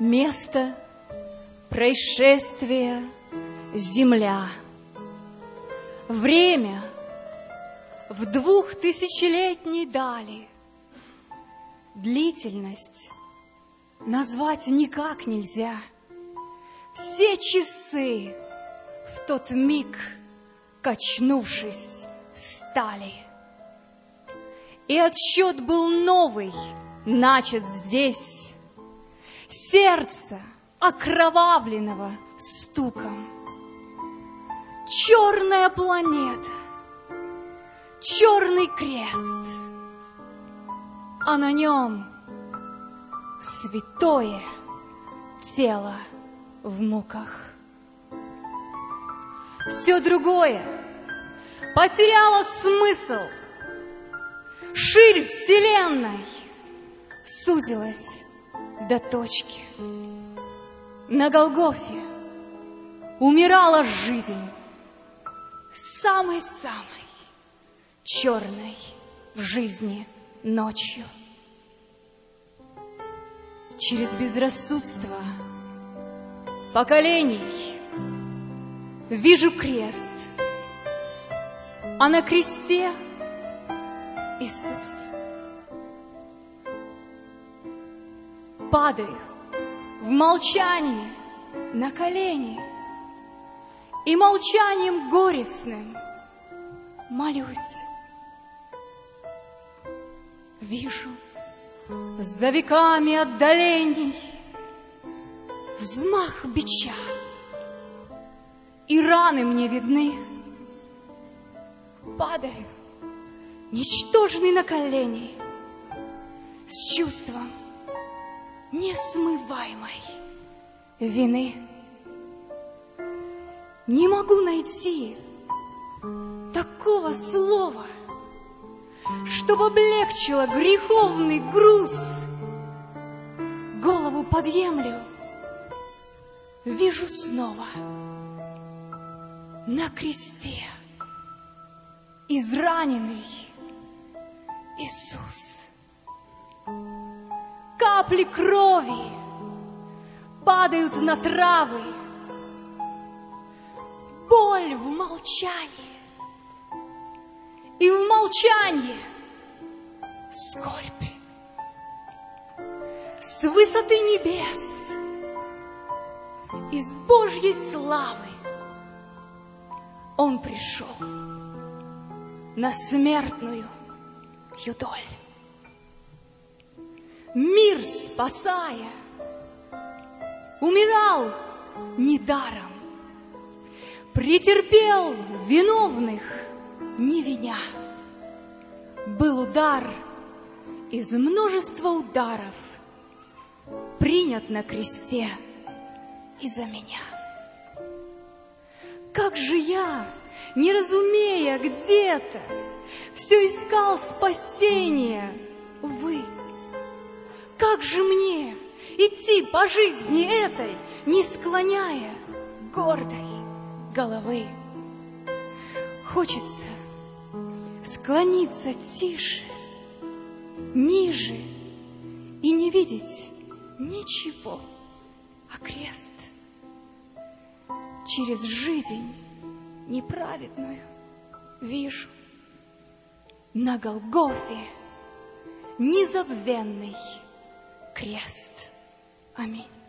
Место происшествия — земля. Время в двухтысячелетней дали. Длительность назвать никак нельзя. Все часы в тот миг, качнувшись, стали. И отсчет был новый, начат здесь. Сердце окровавленного стуком. Черная планета, черный крест, а на нем святое тело в муках. Все другое потеряло смысл. Ширь Вселенной сузилась до точки. На Голгофе умирала жизнь самой-самой черной в жизни ночью. Через безрассудство поколений вижу крест, а на кресте Иисус. Падаю в молчании на колени и молчанием горестным молюсь. Вижу за веками отдалений Взмах бича, и раны мне видны. Падаю, ничтожный на колени, С чувством несмываемой вины. Не могу найти такого слова — чтобы облегчило греховный груз. Голову подъемлю, вижу снова на кресте израненный Иисус. Капли крови падают на травы, боль в молчании и в молчании скорбь. С высоты небес, из Божьей славы Он пришел на смертную юдоль. Мир спасая, умирал недаром, претерпел виновных не виня. Был удар из множества ударов, принят на кресте из-за меня. Как же я, не разумея где-то, все искал спасения, вы. Как же мне идти по жизни этой, не склоняя гордой головы? Хочется склониться тише, ниже и не видеть ничего, а крест через жизнь неправедную вижу на Голгофе незабвенный крест. Аминь.